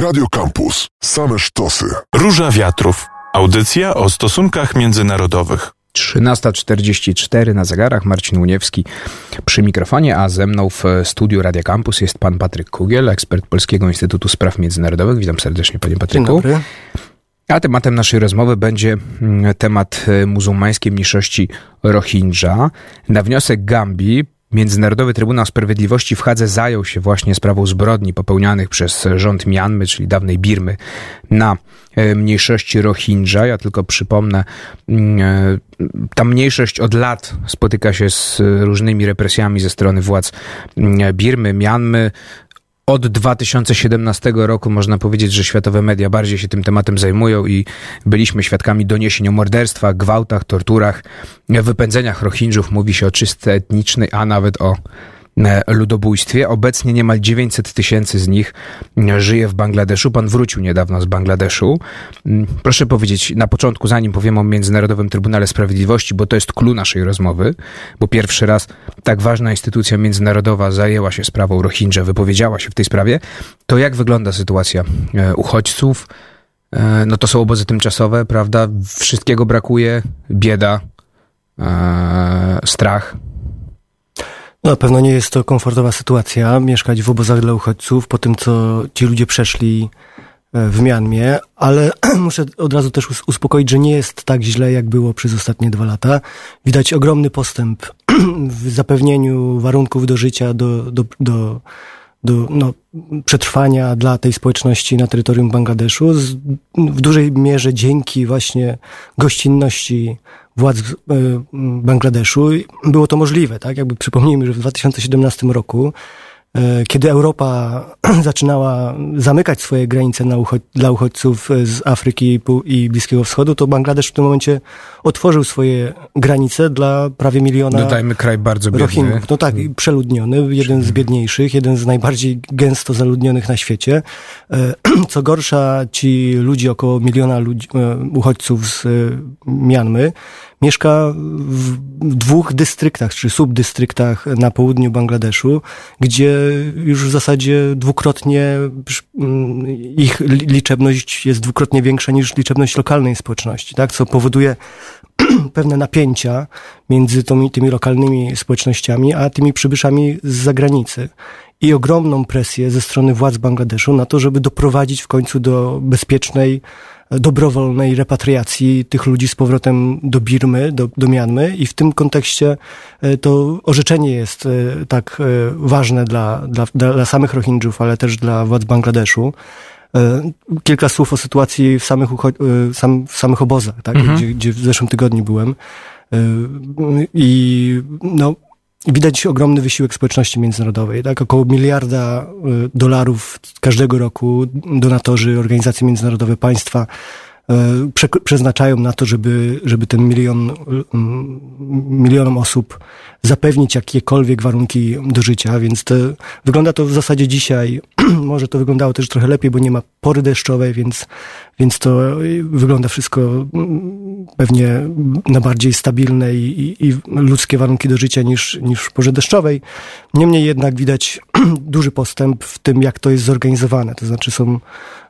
Radio Campus. Same sztosy. Róża Wiatrów. Audycja o stosunkach międzynarodowych. 13.44 na zegarach. Marcin Uniewski przy mikrofonie, a ze mną w studiu Radia Campus jest pan Patryk Kugiel, ekspert Polskiego Instytutu Spraw Międzynarodowych. Witam serdecznie, panie Patryku. Dzień dobry. A tematem naszej rozmowy będzie mm, temat e, muzułmańskiej mniejszości Rohingya. Na wniosek Gambii Międzynarodowy Trybunał Sprawiedliwości w Hadze zajął się właśnie sprawą zbrodni popełnianych przez rząd Mianmy, czyli dawnej Birmy, na e, mniejszości Rohingya. Ja tylko przypomnę, mm, e, ta mniejszość od lat spotyka się z różnymi represjami ze strony władz mm, Birmy, Mianmy. Od 2017 roku można powiedzieć, że światowe media bardziej się tym tematem zajmują i byliśmy świadkami doniesień o morderstwach, gwałtach, torturach, wypędzeniach Rohingjów. Mówi się o czystce etnicznej, a nawet o ludobójstwie. Obecnie niemal 900 tysięcy z nich e, żyje w Bangladeszu. Pan wrócił niedawno z Bangladeszu. Proszę powiedzieć na początku, zanim powiem o Międzynarodowym Trybunale Sprawiedliwości, bo to jest clue naszej rozmowy, bo pierwszy raz tak ważna instytucja międzynarodowa zajęła się sprawą Rohingya, wypowiedziała się w tej sprawie, to jak wygląda sytuacja e, uchodźców? E, No to są obozy tymczasowe, prawda? Wszystkiego brakuje, bieda, e, strach. Na pewno nie jest to komfortowa sytuacja, mieszkać w obozach dla uchodźców po tym, co ci ludzie przeszli e, w Mianmie, ale muszę od razu też us- uspokoić, że nie jest tak źle, jak było przez ostatnie dwa lata. Widać ogromny postęp w zapewnieniu warunków do życia, do, do, do, do no, przetrwania dla tej społeczności na terytorium Bangladeszu. Z, w dużej mierze dzięki właśnie gościnności władz e, Bangladeszu było to możliwe, tak? Jakby przypomnijmy, że w 2017 roku, e, kiedy Europa zaczynała zamykać swoje granice uchod- dla uchodźców z Afryki i Bliskiego Wschodu, to Bangladesz w tym momencie otworzył swoje granice dla prawie miliona Dodajmy kraj bardzo biedny. Rohingów. No tak, przeludniony, jeden z biedniejszych, jeden z najbardziej gęsto zaludnionych na świecie. E, Co gorsza, ci ludzie, około miliona ludzi, e, uchodźców z e, Mianmy, mieszka w dwóch dystryktach, czy subdystryktach na południu Bangladeszu, gdzie już w zasadzie dwukrotnie mm, ich li- liczebność jest dwukrotnie większa niż liczebność lokalnej społeczności, tak? Co powoduje pewne napięcia między tymi, tymi lokalnymi społecznościami, a tymi przybyszami z zagranicy. I ogromną presję ze strony władz Bangladeszu na to, żeby doprowadzić w końcu do bezpiecznej, dobrowolnej repatriacji tych ludzi z powrotem do Birmy, do, do Mianmy. I w tym kontekście e, to orzeczenie jest e, tak e, ważne dla, dla, dla samych Rohingjów, ale też dla władz Bangladeszu. Kilka słów o sytuacji w samych, sam, w samych obozach, tak? Mhm. gdzie, gdzie w zeszłym tygodniu byłem. I no, widać ogromny wysiłek społeczności międzynarodowej. Tak? Około miliarda e, dolarów każdego roku donatorzy, organizacje międzynarodowe, państwa przeznaczają na to, żeby, żeby ten milion, mm, milionom osób zapewnić jakiekolwiek warunki do życia, więc to, wygląda to w zasadzie dzisiaj, może to wyglądało też trochę lepiej, bo nie ma pory deszczowej, więc, więc to wygląda wszystko mm, pewnie na bardziej stabilne i, i, i ludzkie warunki do życia niż, niż w porze deszczowej. Niemniej jednak widać duży postęp w tym, jak to jest zorganizowane, to znaczy są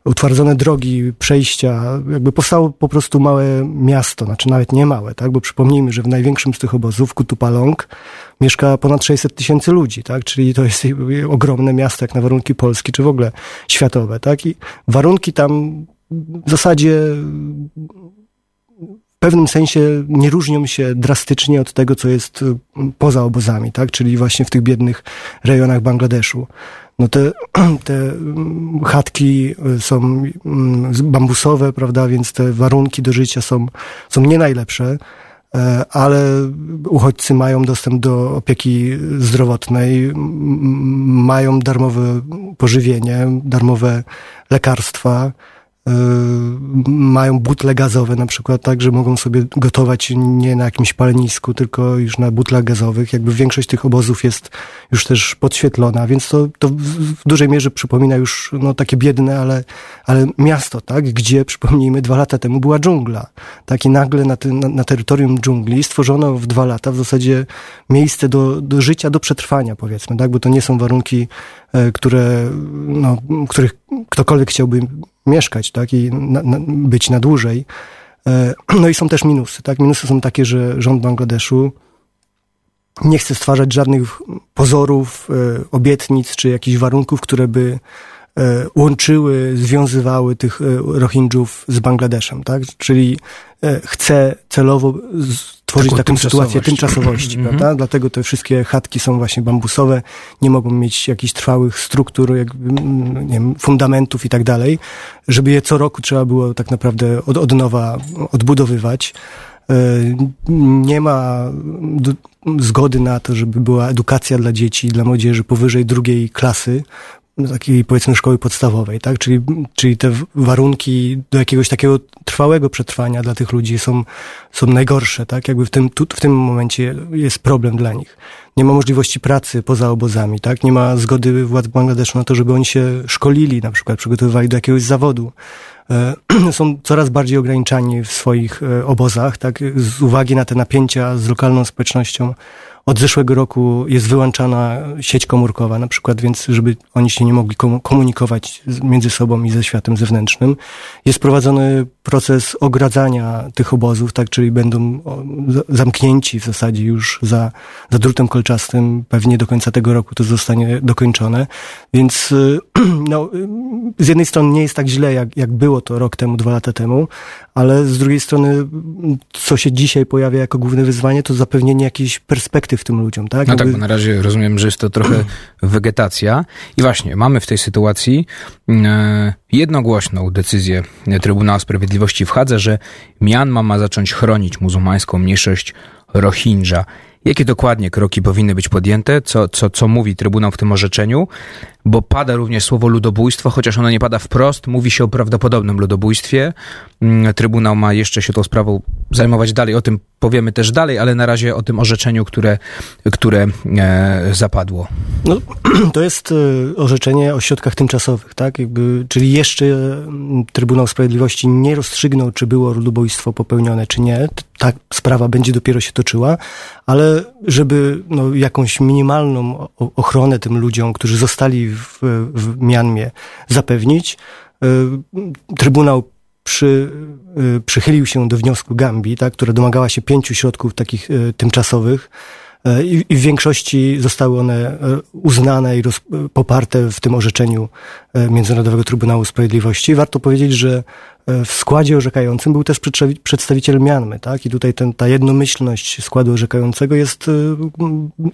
utwardzone drogi, przejścia, jakby powstało po prostu małe miasto, znaczy nawet nie małe, tak, bo przypomnijmy, że w największym z tych obozów, Kutupalong, mieszka ponad 600 tysięcy ludzi, tak, czyli to jest ogromne miasto, jak na warunki polskie, czy w ogóle światowe, tak, i warunki tam w zasadzie w pewnym sensie nie różnią się drastycznie od tego, co jest poza obozami, tak? czyli właśnie w tych biednych rejonach Bangladeszu. No te, te mm, chatki y, są mm, bambusowe, prawda, więc te warunki do życia są, są nie najlepsze, e, ale uchodźcy mają dostęp do opieki zdrowotnej, mają darmowe pożywienie, darmowe lekarstwa, mają butle gazowe na przykład, tak, że mogą sobie gotować nie na jakimś palenisku, tylko już na butlach gazowych. Jakby większość tych obozów jest już też podświetlona, więc to, to w dużej mierze przypomina już no, takie biedne, ale, ale miasto, tak, gdzie przypomnijmy dwa lata temu była dżungla. Tak, i nagle na, ty, na, na terytorium dżungli stworzono w dwa lata w zasadzie miejsce do, do życia, do przetrwania powiedzmy, tak, bo to nie są warunki E, które, no, których ktokolwiek chciałby mieszkać, tak, i na, na, być na dłużej. E, no i są też minusy, tak. Minusy są takie, że rząd Bangladeszu nie chce stwarzać żadnych pozorów, e, obietnic czy jakichś warunków, które by łączyły, związywały tych Rohingjów z Bangladeszem, tak? Czyli chce celowo tworzyć taką, sytuację tymczasowości, -hmm. prawda? Dlatego te wszystkie chatki są właśnie bambusowe, nie mogą mieć jakichś trwałych struktur, jakby, mm, nie wiem, fundamentów i tak dalej, żeby je co roku trzeba było tak naprawdę od, od nowa odbudowywać. E, nie ma zgody na to, żeby była edukacja dla dzieci, dla młodzieży powyżej drugiej klasy, takiej powiedzmy szkoły podstawowej, tak? Czyli, czyli te warunki do jakiegoś takiego trwałego przetrwania dla tych ludzi są, są najgorsze, tak? Jakby w tym, tu, w tym momencie jest problem dla nich. Nie ma możliwości pracy poza obozami, tak? Nie ma zgody władz Bangladeszu na to, żeby oni się szkolili, na przykład przygotowywali do jakiegoś zawodu. E, są coraz bardziej ograniczani w swoich e, obozach, tak? Z uwagi na te napięcia z lokalną społecznością od zeszłego roku jest wyłączana sieć komórkowa na przykład, więc żeby oni się nie mogli komunikować między sobą i ze światem zewnętrznym. Jest prowadzony proces ogradzania tych obozów, tak, czyli będą zamknięci w zasadzie już za, za drutem kolczastym. Pewnie do końca tego roku to zostanie dokończone. Więc no, z jednej strony nie jest tak źle, jak, jak było to rok temu, dwa lata temu, ale z drugiej strony, co się dzisiaj pojawia jako główne wyzwanie, to zapewnienie jakiejś perspektyw tym ludziom, tak? No Jakby... tak, bo na razie rozumiem, że jest to trochę wegetacja. I właśnie, mamy w tej sytuacji e, jednogłośną decyzję Trybunału Sprawiedliwości w Hadze, że Myanmar ma zacząć chronić muzułmańską mniejszość Rohingya. Jakie dokładnie kroki powinny być podjęte? Co, co, co mówi Trybunał w tym orzeczeniu? Bo pada również słowo ludobójstwo, chociaż ono nie pada wprost, mówi się o prawdopodobnym ludobójstwie. Mm, Trybunał ma jeszcze się tą sprawą zajmować dalej, o tym powiemy też dalej, ale na razie o tym orzeczeniu, które, które e, zapadło. No, to jest e, orzeczenie o środkach tymczasowych, tak? Jakby, czyli jeszcze mm, Trybunał Sprawiedliwości nie rozstrzygnął, czy było ludobójstwo popełnione, czy nie. Ta sprawa będzie dopiero się toczyła, ale żeby no, jakąś minimalną ochronę tym ludziom, którzy zostali w, w Mianmie zapewnić, e, Trybunał przy, y, przychylił się do wniosku Gambii, tak, która domagała się pięciu środków takich y, tymczasowych y, i, i w większości zostały one uznane i roz, poparte w tym orzeczeniu Międzynarodowego Trybunału Sprawiedliwości. Warto powiedzieć, że w składzie orzekającym był też przedstawiciel Mianmy, tak? I tutaj ten, ta jednomyślność składu orzekającego jest e,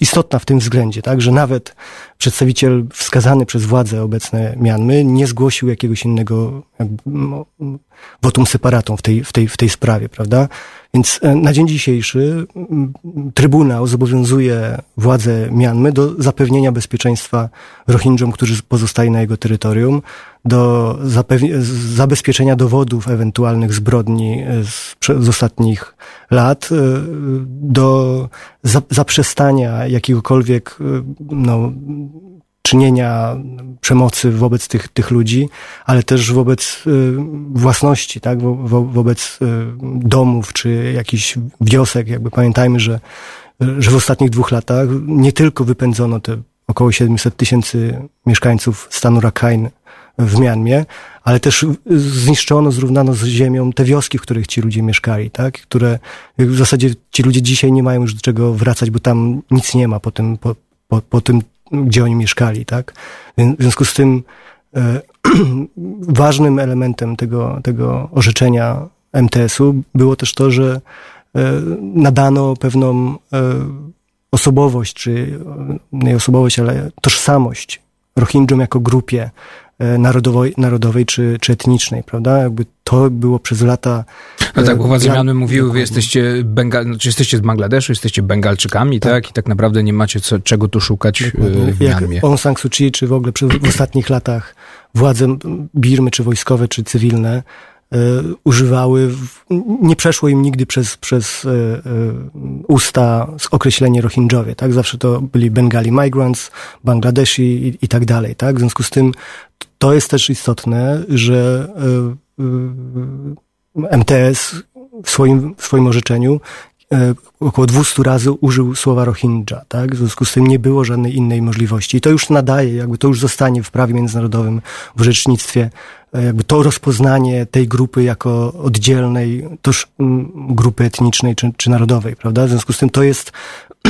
istotna w tym względzie, tak? Że nawet przedstawiciel wskazany przez władze obecne Mianmy nie zgłosił jakiegoś innego jakby, votum separatum w tej, w, tej, w tej sprawie, prawda? Więc e, na dzień dzisiejszy Trybunał zobowiązuje władze Mianmy do zapewnienia bezpieczeństwa Rohingyom, którzy pozostali na jego terytorium, do zabezpieczenia dowodów ewentualnych zbrodni e, z, z ostatnich lat, e, do za zaprzestania jakiegokolwiek no, czynienia przemocy wobec tych, tych ludzi, ale też wobec własności, tak, wo, wo, wobec domów czy jakichś wiosek. Jakby pamiętajmy, że, że w ostatnich dwóch latach nie tylko wypędzono te około 700 tysięcy mieszkańców stanu Rakhine w Mianmie, ale też zniszczono, zrównano z ziemią te wioski, w których ci ludzie mieszkali, tak? Które w zasadzie ci ludzie dzisiaj nie mają już do czego wracać, bo tam nic nie ma po tym, po, po, po tym gdzie oni mieszkali, tak? W związku z tym e, ważnym elementem tego, tego orzeczenia MTS-u było też to, że e, nadano pewną e, osobowość, czy nie osobowość, ale tożsamość Rohingyom jako grupie e, narodowej, narodowej czy, czy etnicznej, prawda? Jakby to było przez lata. No tak, bo e, władze dla- Mianmy mówiły, wy jesteście, Bengal, znaczy jesteście z Bangladeszu, jesteście Bengalczykami, tak. I tak naprawdę nie macie co, czego tu szukać e, Dokładnie. w Jak Mianmie. Aung San Suu Kyi, czy w ogóle przy, w ostatnich latach władze Birmy, czy wojskowe, czy cywilne, e, używały, nie przeszło im nigdy przez, przez e, e, usta określenie Rohingyowie, tak? Zawsze to byli Bengali migrants, Bangladeshi i, i tak dalej, tak? W związku z tym to jest też istotne, że e, e, MTS w swoim, w swoim orzeczeniu e, około 200 razy użył słowa Rohingya, tak? W związku z tym nie było żadnej innej możliwości. I to już nadaje, jakby to już zostanie w prawie międzynarodowym, w orzecznictwie, jakby to rozpoznanie tej grupy jako oddzielnej, toż grupy etnicznej czy, czy narodowej, prawda? W związku z tym to jest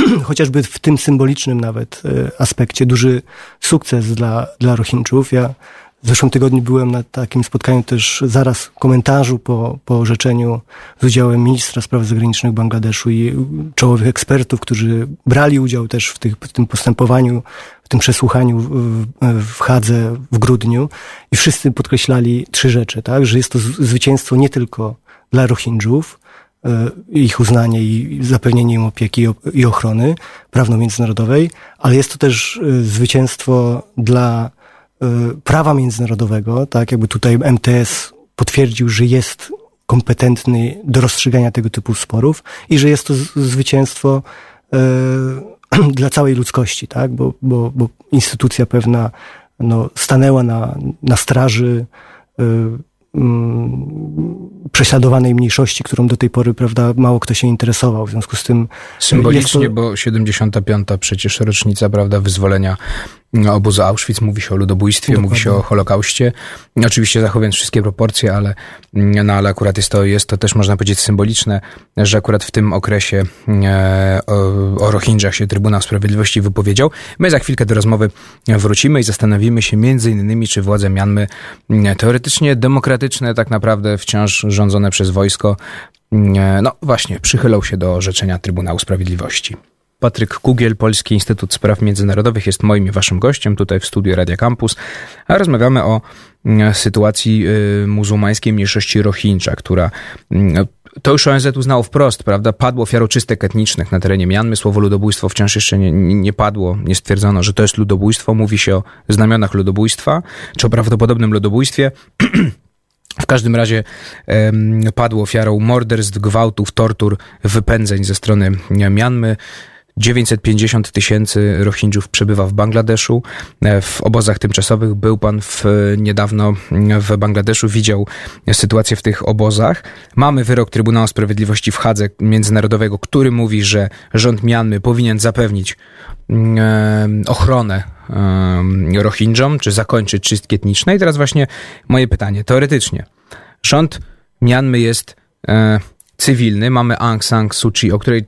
chociażby w tym symbolicznym nawet e, aspekcie duży sukces dla, dla Rohinczów. Ja w zeszłym tygodniu byłem na takim spotkaniu też zaraz komentarzu po, po orzeczeniu z udziałem ministra spraw zagranicznych Bangladeszu i czołowych ekspertów, którzy brali udział też w, tych, w tym postępowaniu, w tym przesłuchaniu w, w, Hadze w grudniu i wszyscy podkreślali trzy rzeczy, tak, że jest to zwycięstwo nie tylko dla Rohingjów, e, ich uznanie i zapewnienie im opieki i ochrony prawno-międzynarodowej, ale jest to też e, zwycięstwo dla e, prawa międzynarodowego, tak? Jakby tutaj MTS potwierdził, że jest kompetentny do rozstrzygania tego typu sporów i że jest to zwycięstwo e, dla całej ludzkości, tak, bo, bo, bo instytucja pewna no, stanęła na, na straży e, prześladowanej mniejszości, którą do tej pory, prawda, mało kto się interesował. W związku z tym Symbolicznie, to- bo 75. przecież rocznica, prawda, wyzwolenia obozu Auschwitz, mówi się o ludobójstwie, Dokładnie. mówi się o Holokauście. Oczywiście zachowując wszystkie proporcje, ale, no, ale akurat jest to, jest to też, można powiedzieć, symboliczne, że akurat w tym okresie e, o, o Rohingyach się Trybunał Sprawiedliwości wypowiedział. My za chwilkę do rozmowy wrócimy i zastanowimy się między innymi, czy władze Mianmy m, teoretycznie demokratyczne, tak naprawdę wciąż rządzone przez wojsko, m, no właśnie, przychylą się do orzeczenia Trybunału Sprawiedliwości. Patryk Kugiel, Polski Instytut Spraw Międzynarodowych jest moim i waszym gościem tutaj w studiu Radia Campus, a rozmawiamy o mm, sytuacji y, muzułmańskiej mniejszości Rohingya, która mm, to już ONZ uznało wprost, prawda? Padło ofiarą czystek etnicznych na terenie Mianmy. Słowo ludobójstwo wciąż jeszcze nie, nie padło, nie stwierdzono, że to jest ludobójstwo. Mówi się o znamionach ludobójstwa, czy o prawdopodobnym ludobójstwie. W każdym razie em, padło ofiarą morderstw, gwałtów, tortur, wypędzeń ze strony Mianmy. 950 tysięcy Rohingjów przebywa w Bangladeszu. E, W obozach tymczasowych był pan w, niedawno w Bangladeszu, widział sytuację w tych obozach. Mamy wyrok Trybunału Sprawiedliwości w Hadze Międzynarodowego, który mówi, że rząd Mianmy powinien zapewnić mm, e, ochronę e, Rohingjom, czy zakończyć czystki etniczne. I teraz właśnie moje pytanie. Teoretycznie, rząd Mianmy jest cywilny. Mamy Aung San Suu Kyi, o której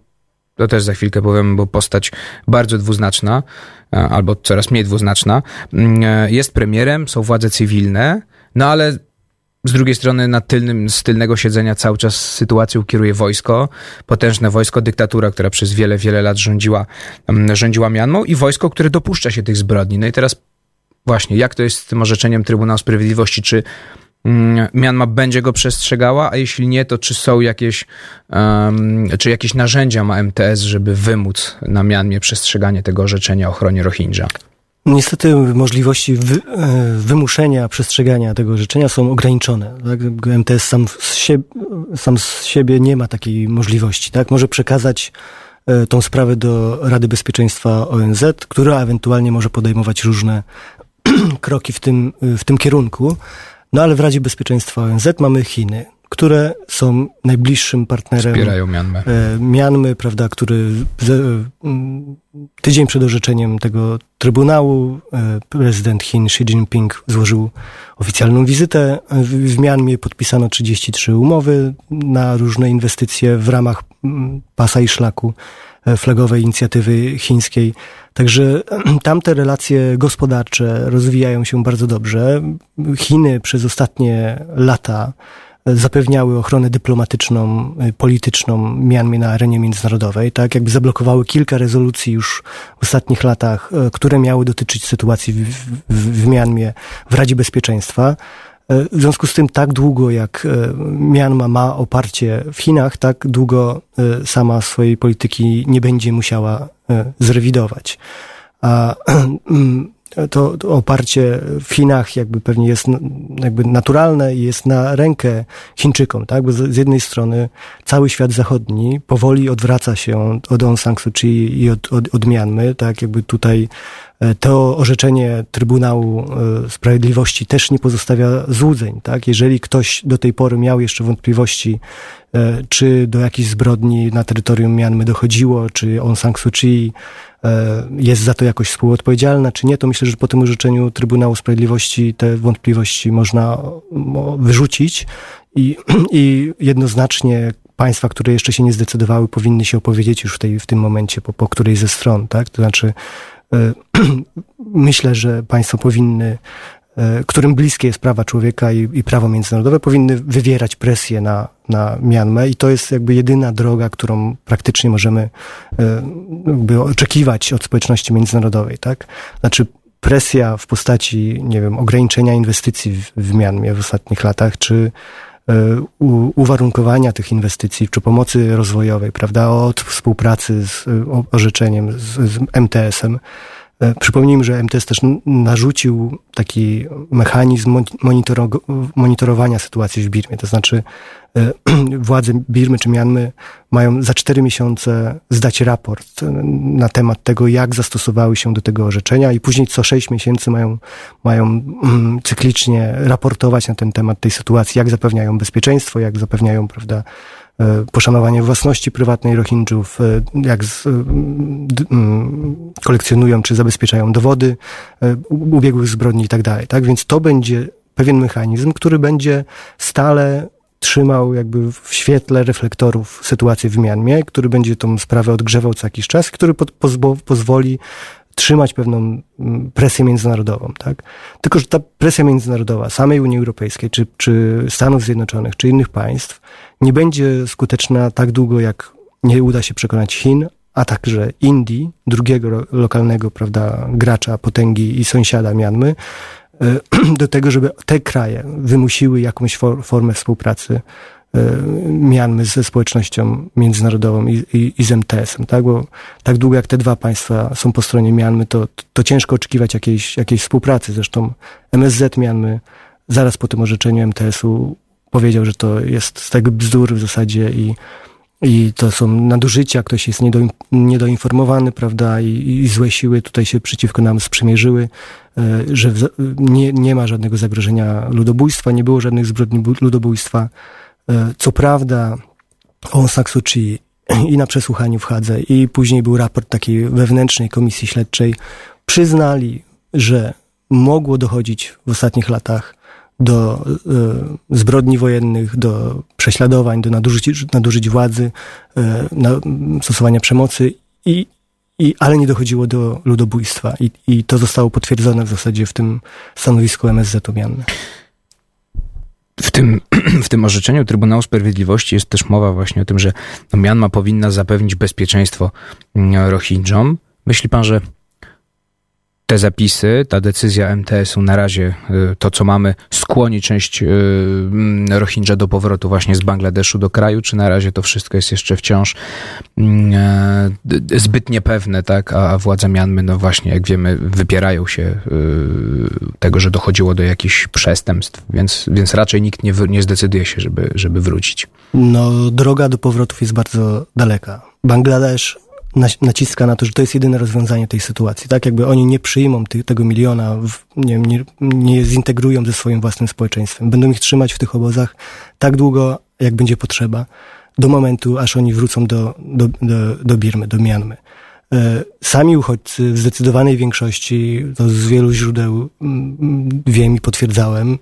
to też za chwilkę powiem, bo postać bardzo dwuznaczna, e, albo coraz mniej dwuznaczna. Mm, e, Jest premierem, są władze cywilne, no ale z drugiej strony na tylnym, z tylnego siedzenia cały czas sytuacją kieruje wojsko, potężne wojsko, dyktatura, która przez wiele, wiele lat rządziła, mm, rządziła Mianmą i wojsko, które dopuszcza się tych zbrodni. No i teraz właśnie, jak to jest z tym orzeczeniem Trybunału Sprawiedliwości? Czy mm, Mianma będzie go przestrzegała, a jeśli nie, to czy są jakieś, em, czy jakieś narzędzia ma MTS, żeby wymóc na Mianmie przestrzeganie tego orzeczenia o ochronie Rohingya? Niestety możliwości wy, e, wymuszenia, przestrzegania tego życzenia są ograniczone. Tak? MTS sam z, siebie, sam z siebie nie ma takiej możliwości. Tak? Może przekazać e, tą sprawę do Rady Bezpieczeństwa ONZ, która ewentualnie może podejmować różne kroki w tym, w tym kierunku. No ale w Radzie Bezpieczeństwa ONZ mamy Chiny, które są najbliższym partnerem Wspierają Mianmę. e, Mianmy, prawda, który z, m, tydzień przed orzeczeniem tego Trybunału e, prezydent Chin Xi Jinping złożył oficjalną wizytę. W, w Mianmie podpisano 33 umowy na różne inwestycje w ramach pasa i szlaku e, flagowej inicjatywy chińskiej. Także tamte relacje gospodarcze rozwijają się bardzo dobrze. Chiny przez ostatnie lata zapewniały ochronę dyplomatyczną, polityczną Mianmie na arenie międzynarodowej, tak jakby zablokowały kilka rezolucji już w ostatnich latach, które miały dotyczyć sytuacji w, w, w Mianmie w Radzie Bezpieczeństwa. W związku z tym tak długo jak Mianma ma oparcie w Chinach, tak długo sama swojej polityki nie będzie musiała zrewidować. A to, to, oparcie w Chinach jakby pewnie jest jakby naturalne i jest na rękę Chińczykom, tak? Bo z, z, jednej strony cały świat zachodni powoli odwraca się od Aung San Suu Kyi i od, od, od Mianmy, tak? Jakby tutaj e, to orzeczenie Trybunału e, Sprawiedliwości też nie pozostawia złudzeń, tak? Jeżeli ktoś do tej pory miał jeszcze wątpliwości, e, czy do jakichś zbrodni na terytorium Mianmy dochodziło, czy Aung San Suu Kyi E, jest za to jakoś współodpowiedzialna, czy nie, to myślę, że po tym orzeczeniu Trybunału Sprawiedliwości te wątpliwości można wyrzucić i, i jednoznacznie państwa, które jeszcze się nie zdecydowały, powinny się opowiedzieć już w, tej, w tym momencie po, po której ze stron, tak? To znaczy, myślę, że państwo powinny E, którym bliskie jest prawa człowieka i, i, prawo międzynarodowe, powinny wywierać presję na, na Mianmę i to jest jakby jedyna droga, którą praktycznie możemy e, jakby oczekiwać od społeczności międzynarodowej, tak? Znaczy presja w postaci, nie wiem, ograniczenia inwestycji w, w Mianmie w ostatnich latach, czy e, u, uwarunkowania tych inwestycji, czy pomocy rozwojowej, prawda, od współpracy z orzeczeniem, z, z MTS-em, E, przypomnijmy, że MTS też narzucił taki mechanizm monitorowania sytuacji w Birmie. To znaczy, e, władze Birmy czy Mianmy mają za cztery miesiące zdać raport na temat tego, jak zastosowały się do tego orzeczenia, i później co sześć miesięcy mają, mają mm, cyklicznie raportować na ten temat tej sytuacji, jak zapewniają bezpieczeństwo, jak zapewniają, prawda, E, poszanowanie własności prywatnej Rohingjów, e, jak z, e, kolekcjonują czy zabezpieczają dowody ubiegłych zbrodni i tak. Tak? Więc to będzie pewien mechanizm, który będzie stale trzymał jakby w świetle reflektorów sytuację w Mianmie, który będzie tą sprawę odgrzewał co jakiś czas, który pozwoli trzymać pewną presję międzynarodową, tak? Tylko, że ta presja międzynarodowa samej Unii Europejskiej, czy, czy Stanów Zjednoczonych, czy innych państw nie będzie skuteczna tak długo, jak nie uda się przekonać Chin, a także Indii, drugiego lokalnego, prawda, gracza, potęgi i sąsiada Mianmy, e, do tego, żeby te kraje wymusiły jakąś formę współpracy Mianmy ze społecznością międzynarodową i, i, i z MTS-em, tak? Bo tak długo jak te dwa państwa są po stronie Mianmy, to, to ciężko oczekiwać jakiejś, jakiejś współpracy. Zresztą MSZ Mianmy zaraz po tym orzeczeniu MTS-u powiedział, że to jest z tego bzdur w zasadzie i, i to są nadużycia, ktoś jest niedo, niedoinformowany, prawda, i, i złe siły tutaj się przeciwko nam sprzymierzyły, e, że nie, nie ma żadnego zagrożenia ludobójstwa, nie było żadnych zbrodni ludobójstwa. E, co prawda, Aung San Suu Kyi i na przesłuchaniu w Hadze i później był raport takiej wewnętrznej komisji śledczej, przyznali, że mogło dochodzić w ostatnich latach do y, zbrodni wojennych, do prześladowań, do nadużyć, nadużyć władzy, y, na, stosowania przemocy, i, i, ale nie dochodziło do ludobójstwa. I, I to zostało potwierdzone w zasadzie w tym stanowisku MSZ Mianny. W tym, w tym orzeczeniu Trybunału Sprawiedliwości jest też mowa właśnie o tym, że Mianma powinna zapewnić bezpieczeństwo mm, Rohingyom. Myśli pan, że te zapisy, ta decyzja MTS-u na razie, y, to co mamy, skłoni część y, mm, Rohingya do powrotu właśnie z Bangladeszu do kraju, czy na razie to wszystko jest jeszcze wciąż mm, e, zbyt niepewne, tak? A władze Mianmy, no właśnie, jak wiemy, wypierają się y, tego, że dochodziło do jakichś przestępstw, więc, więc raczej nikt nie, nie zdecyduje się, żeby, żeby wrócić. No, droga do powrotów jest bardzo daleka. Bangladesz naciska na to, że to jest jedyne rozwiązanie tej sytuacji. Tak jakby oni nie przyjmą ty, tego miliona, w, nie, nie, nie zintegrują ze swoim własnym społeczeństwem. Będą ich trzymać w tych obozach tak długo, jak będzie potrzeba, do momentu, aż oni wrócą do, do, do, do Birmy, do Mianmy. E, sami uchodźcy w zdecydowanej większości, to z wielu źródeł mm, wiem i potwierdzałem,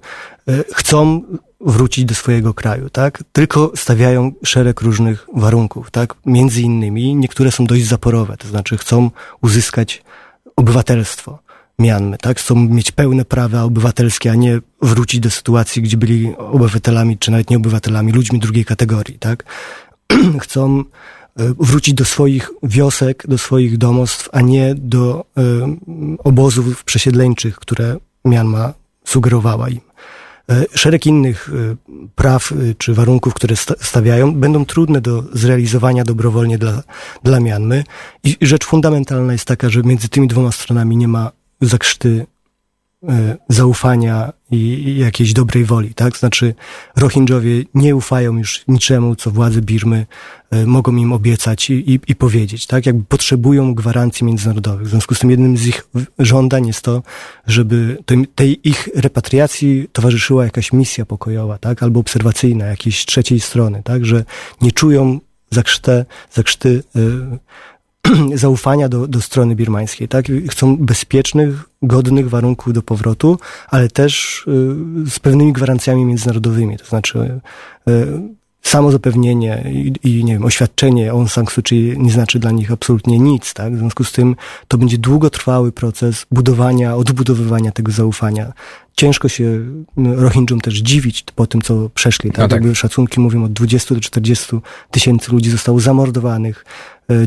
e, chcą wrócić do swojego kraju, tak? Tylko stawiają szereg różnych warunków, tak? Między innymi niektóre są dość zaporowe, to znaczy chcą uzyskać obywatelstwo. Mianmy, tak? Chcą mieć pełne prawa obywatelskie, a nie wrócić do sytuacji, gdzie byli obywatelami, czy nawet nie obywatelami, ludźmi drugiej kategorii, tak? Chcą e, wrócić do swoich wiosek, do swoich domostw, a nie do y, obozów przesiedleńczych, które Mianma sugerowała im. E, szereg innych praw czy warunków, które stawiają, będą trudne do zrealizowania dobrowolnie dla, dla Mianmy. I rzecz fundamentalna jest taka, że między tymi dwoma stronami nie ma zakrzty e, zaufania i jakiejś dobrej woli, tak? Znaczy Rohingyowie nie ufają już niczemu, co władze Birmy e, mogą im obiecać i, i, i, powiedzieć, tak? Jakby potrzebują gwarancji międzynarodowych. W związku z tym jednym z ich żądań jest to, żeby tej ich repatriacji towarzyszyła jakaś misja pokojowa, tak? Albo obserwacyjna, jakiejś trzeciej strony, tak? Że nie czują zakrztę, zakrzty y, zaufania do, do strony birmańskiej, tak? Chcą bezpiecznych, godnych warunków do powrotu, ale też y, z pewnymi gwarancjami międzynarodowymi, to znaczy y, samo zapewnienie i, i, nie wiem, oświadczenie Aung San Suu Kyi nie znaczy dla nich absolutnie nic, tak? W związku z tym to będzie długotrwały proces budowania, odbudowywania tego zaufania. Ciężko się no, Rohingyom też dziwić po tym, co przeszli, tak? No tak. Jakby szacunki mówią od 20 do 40 tysięcy ludzi zostało zamordowanych,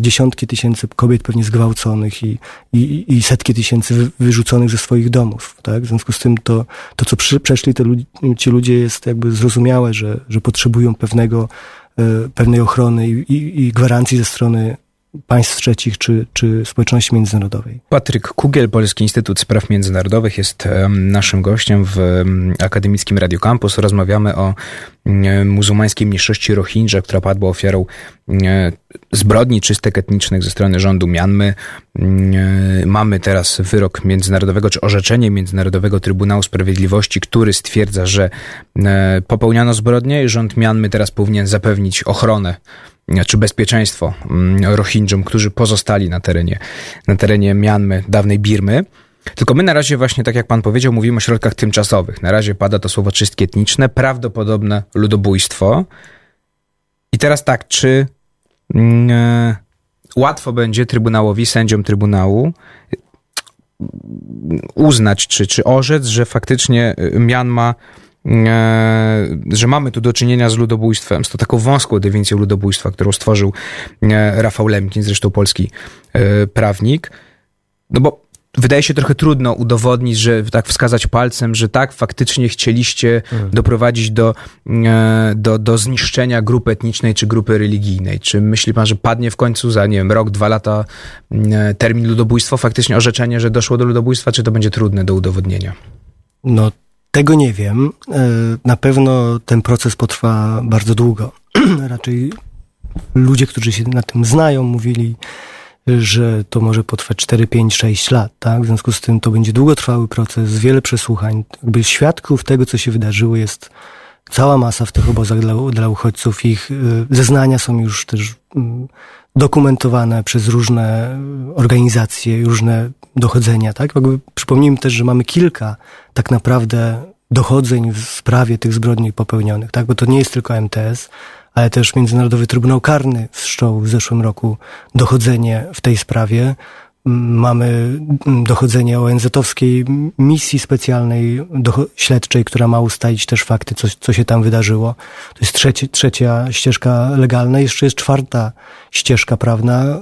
dziesiątki tysięcy kobiet pewnie zgwałconych i, i, i setki tysięcy wyrzuconych ze swoich domów, tak? W związku z tym to, to co przeszli te ci ludzie jest jakby zrozumiałe, że, że potrzebują pewnego, e, pewnej ochrony i, i, i gwarancji ze strony państw trzecich czy, czy społeczności międzynarodowej. Patryk Kugiel, Polski Instytut Spraw Międzynarodowych jest naszym gościem w akademickim Radio Campus. Rozmawiamy o muzułmańskiej mniejszości Rohingya, która padła ofiarą zbrodni czystek etnicznych ze strony rządu Mianmy. Mamy teraz wyrok międzynarodowego, czy orzeczenie Międzynarodowego Trybunału Sprawiedliwości, który stwierdza, że popełniano zbrodnie i rząd Mianmy teraz powinien zapewnić ochronę czy bezpieczeństwo mm, Rohingyom, którzy pozostali na terenie, na terenie Mianmy, dawnej Birmy. Tylko my na razie właśnie, tak jak pan powiedział, mówimy o środkach tymczasowych. Na razie pada to słowo czystki etniczne, prawdopodobne ludobójstwo. I teraz tak, czy mm, e, łatwo będzie Trybunałowi, sędziom Trybunału uznać, czy, czy orzec, że faktycznie Mianma E, że mamy tu do czynienia z ludobójstwem, z to taką wąską definicją ludobójstwa, którą stworzył e, Rafał Lemkin, zresztą polski e, prawnik. No bo wydaje się trochę trudno udowodnić, że tak wskazać palcem, że tak, faktycznie chcieliście hmm. doprowadzić do, do, do zniszczenia grupy etnicznej czy grupy religijnej. Czy myśli pan, że padnie w końcu za, nie wiem, rok, dwa lata termin ludobójstwo, faktycznie orzeczenie, że doszło do ludobójstwa, czy to będzie trudne do udowodnienia? No tego nie wiem. E, na pewno ten proces potrwa bardzo długo. Raczej ludzie, którzy się na tym znają, mówili, że to może potrwać 4, 5, 6 lat, tak? W związku z tym to będzie długotrwały proces, wiele przesłuchań. Jakby świadków tego, co się wydarzyło, jest cała masa w tych obozach dla, dla uchodźców. Ich e, zeznania są już też mm, dokumentowane przez różne organizacje, różne dochodzenia, tak? Jakby przypomnijmy też, że mamy kilka tak naprawdę dochodzeń w sprawie tych zbrodni popełnionych, tak? Bo to nie jest tylko MTS, ale też Międzynarodowy Trybunał Karny wszczął w zeszłym roku dochodzenie w tej sprawie. Mamy dochodzenie ONZ-owskiej misji specjalnej śledczej, która ma ustalić też fakty, co, co się tam wydarzyło. To jest trzecie, trzecia ścieżka legalna. Jeszcze jest czwarta ścieżka prawna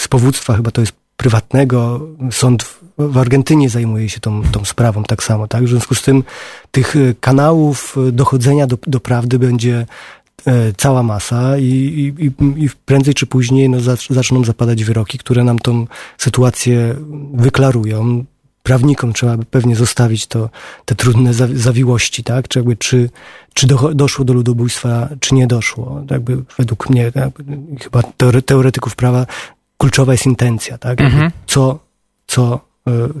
z powództwa, chyba to jest prywatnego. Sąd w, w Argentynie zajmuje się tą, tą sprawą tak samo. Tak? W związku z tym tych kanałów dochodzenia do, do prawdy będzie cała masa i, i, i prędzej czy później no, zaczną zapadać wyroki, które nam tą sytuację wyklarują. Prawnikom trzeba by pewnie zostawić to, te trudne zawiłości, tak? Czy, jakby, czy, czy do, doszło do ludobójstwa, czy nie doszło. Jakby według mnie, chyba teoretyków prawa, kluczowa jest intencja, tak? Mhm. Co, co E,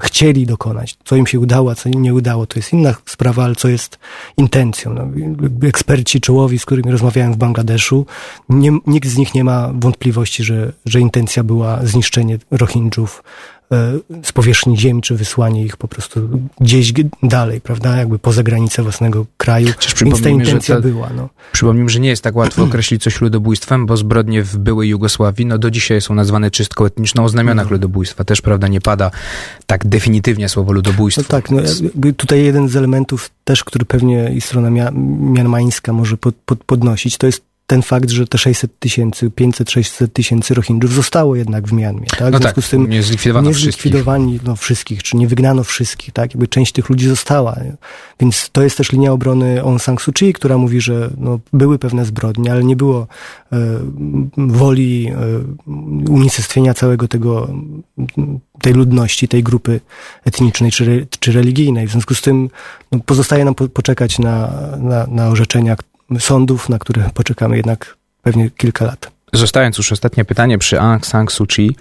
chcieli dokonać. Co im się udało, a co im nie udało, to jest inna sprawa, ale co jest intencją. No, eksperci czołowi, z którymi rozmawiałem w Bangladeszu, nie, nikt z nich nie ma wątpliwości, że, że intencja była zniszczenie Rohingjów z powierzchni ziemi, czy wysłanie ich po prostu gdzieś dalej, prawda, jakby poza granicę własnego kraju. Więc ta intencja ta, była. No. Przypomnijmy, że nie jest tak łatwo określić coś ludobójstwem, bo zbrodnie w byłej Jugosławii, no do dzisiaj są nazwane czystką etniczną o znamionach mhm. ludobójstwa. Też, prawda, nie pada tak definitywnie słowo ludobójstwo. No tak, no, tutaj jeden z elementów też, który pewnie i strona mianmańska może pod, pod, podnosić, to jest ten fakt, że te 600 tysięcy, 500-600 tysięcy Rohingjów zostało jednak w Mianmie. Tak? No w związku tak, z tym nie zlikwidowano nie zlikwidowani wszystkich. No, wszystkich, czy nie wygnano wszystkich, tak? Jakby część tych ludzi została. Więc to jest też linia obrony Aung San Suu Kyi, która mówi, że no, były pewne zbrodnie, ale nie było e, woli e, unicestwienia całego tego, tej ludności, tej grupy etnicznej czy, czy religijnej. W związku z tym no, pozostaje nam po, poczekać na, na, na orzeczenia, sądów, na które poczekamy jednak pewnie kilka lat. Zostając już ostatnie pytanie przy Aung San Suu Kyi.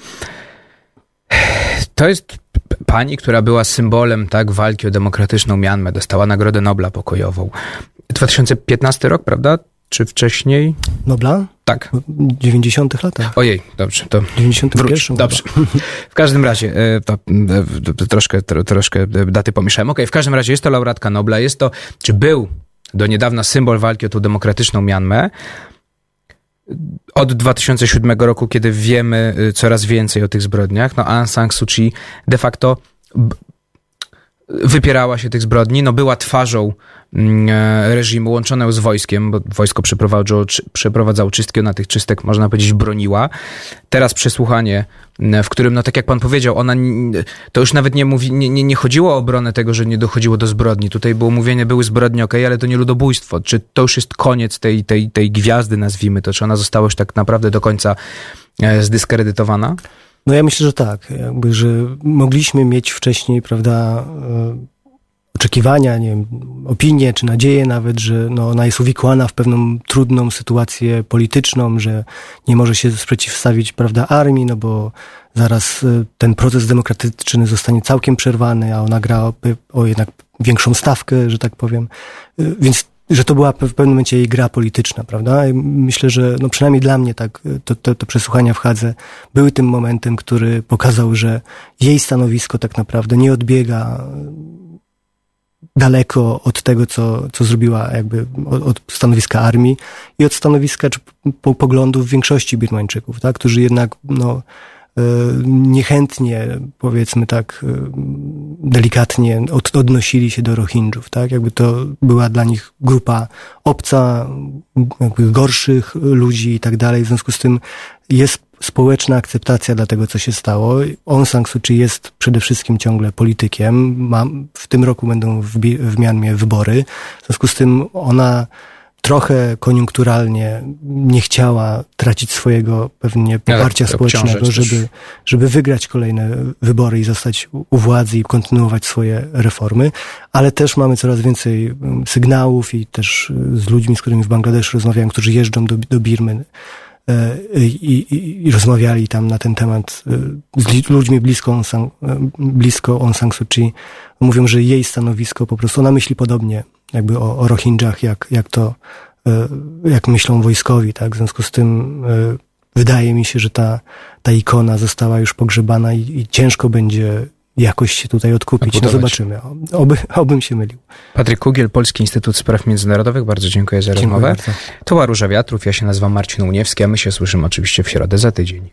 To jest pani, która była symbolem tak walki o demokratyczną Mianmę, dostała Nagrodę Nobla pokojową. 2015 rok, prawda? Czy wcześniej? Nobla? Tak. W 90 latach. Ojej, dobrze, to 91. Dobrze. W każdym razie, e, to, to troszkę, to, troszkę daty pomieszałem. Okej, okay, w każdym razie jest to laureatka Nobla, jest to, czy był do niedawna symbol walki o tą demokratyczną Mianmę. Od 2007 roku, kiedy wiemy y, coraz więcej o tych zbrodniach, no Aung San Suu Kyi de facto wypierała się tych zbrodni, no była twarzą mm, e, reżimu łączoną z wojskiem, bo wojsko przeprowadzało, przeprowadzało czystki, ona tych czystek, można powiedzieć, broniła. Teraz przesłuchanie, mm, w którym, no tak jak pan powiedział, ona, to już nawet nie mówi, nie, nie, nie chodziło o obronę tego, że nie dochodziło do zbrodni. Tutaj było mówienie, były zbrodnie, okej, okay, ale to nie ludobójstwo. Czy to już jest koniec tej, tej, tej gwiazdy, nazwijmy to, czy ona została już tak naprawdę do końca e, zdyskredytowana? No ja myślę, że tak. Jakby, że mogliśmy mieć wcześniej, prawda, e, oczekiwania, nie wiem, opinie czy nadzieje nawet, że no, ona jest uwikłana w pewną trudną sytuację polityczną, że nie może się sprzeciwstawić, prawda, armii, no bo zaraz e, ten proces demokratyczny zostanie całkiem przerwany, a ona gra o, o jednak większą stawkę, że tak powiem. E, więc że to była w pewnym momencie jej gra polityczna, prawda? I myślę, że no przynajmniej dla mnie tak, to, to, to przesłuchania w Hadze były tym momentem, który pokazał, że jej stanowisko tak naprawdę nie odbiega daleko od tego, co, co zrobiła jakby od, od stanowiska armii i od stanowiska czy po, poglądów większości Birmańczyków, tak? którzy jednak no, E, niechętnie, powiedzmy tak e, delikatnie od, odnosili się do Rohingjów, tak? Jakby to była dla nich grupa obca, jakby gorszych ludzi i tak dalej. W związku z tym jest społeczna akceptacja dla tego, co się stało. Aung San Suu Kyi jest przede wszystkim ciągle politykiem. Ma, w tym roku będą w, w Mianmie wybory. W związku z tym ona trochę koniunkturalnie nie chciała tracić swojego pewnie poparcia społecznego, żeby, żeby wygrać kolejne wybory i zostać u władzy i kontynuować swoje reformy, ale też mamy coraz więcej mm, sygnałów i też y, z ludźmi, z którymi w Bangladeszu rozmawiałem, którzy jeżdżą do, do Birmy, e, i, i, i, rozmawiali tam na ten temat y, z ludźmi blisko Aung San, blisko Aung San Suu Kyi. Mówią, że jej stanowisko po prostu, ona myśli podobnie jakby o, o Rohingjach, jak, jak to, e, jak myślą wojskowi, tak? W związku z tym e, wydaje mi się, że ta, ta ikona została już pogrzebana i, i ciężko będzie jakoś się tutaj odkupić. No zobaczymy. Oby, obym się mylił. Patryk Kugiel, Polski Instytut Spraw Międzynarodowych. Bardzo dziękuję za dziękuję rozmowę. Bardzo. To była Róża Wiatrów. Ja się nazywam Marcin Uniewski, a my się słyszymy oczywiście w środę za tydzień.